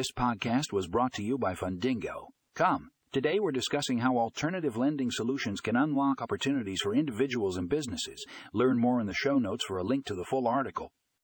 This podcast was brought to you by Fundingo. Come. Today we're discussing how alternative lending solutions can unlock opportunities for individuals and businesses. Learn more in the show notes for a link to the full article.